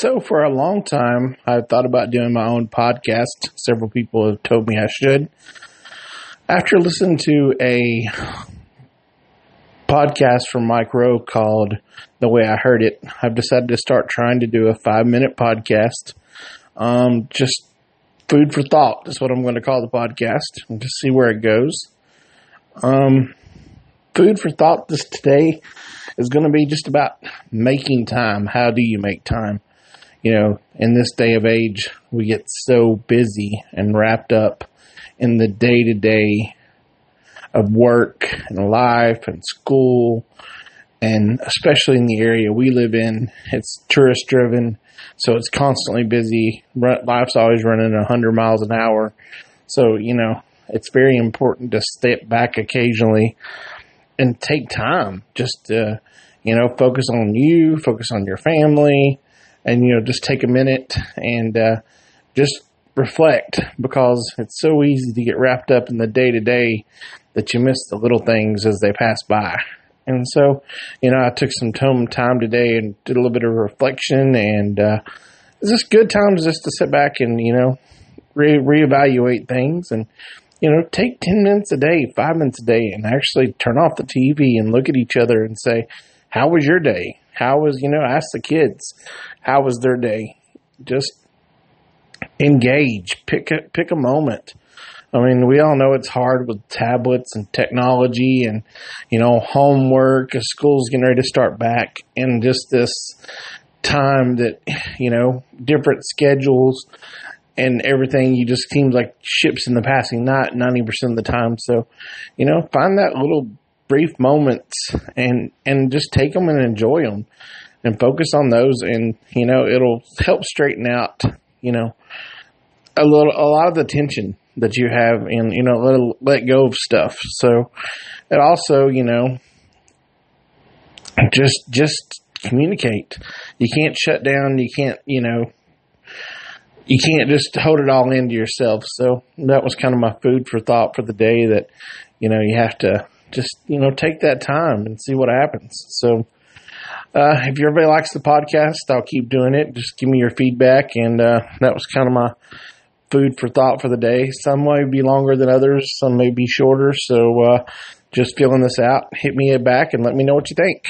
So, for a long time, I've thought about doing my own podcast. Several people have told me I should. After listening to a podcast from Mike Rowe called The Way I Heard It, I've decided to start trying to do a five minute podcast. Um, just food for thought is what I'm going to call the podcast and just see where it goes. Um, food for thought this today is going to be just about making time. How do you make time? You know, in this day of age, we get so busy and wrapped up in the day to day of work and life and school. And especially in the area we live in, it's tourist driven. So it's constantly busy. Life's always running 100 miles an hour. So, you know, it's very important to step back occasionally and take time just to, you know, focus on you, focus on your family, and you know just take a minute and uh, just reflect because it's so easy to get wrapped up in the day to day that you miss the little things as they pass by. And so, you know, I took some time today and did a little bit of reflection, and uh, it's just good times just to sit back and you know re- reevaluate things and you know take ten minutes a day, five minutes a day, and actually turn off the TV and look at each other and say, "How was your day? How was you know?" Ask the kids, how was their day? Just engage. Pick a, pick a moment. I mean, we all know it's hard with tablets and technology and, you know, homework. School's getting ready to start back and just this time that, you know, different schedules and everything, you just seems like ships in the passing night 90% of the time. So, you know, find that little brief moments and, and just take them and enjoy them and focus on those. And you know it'll help straighten out you know a little a lot of the tension that you have and you know let let go of stuff. So it also you know just just communicate. You can't shut down. You can't you know you can't just hold it all into yourself. So that was kind of my food for thought for the day that you know you have to just you know take that time and see what happens so uh, if everybody likes the podcast, I'll keep doing it. Just give me your feedback. And uh, that was kind of my food for thought for the day. Some may be longer than others, some may be shorter. So uh, just filling this out. Hit me back and let me know what you think.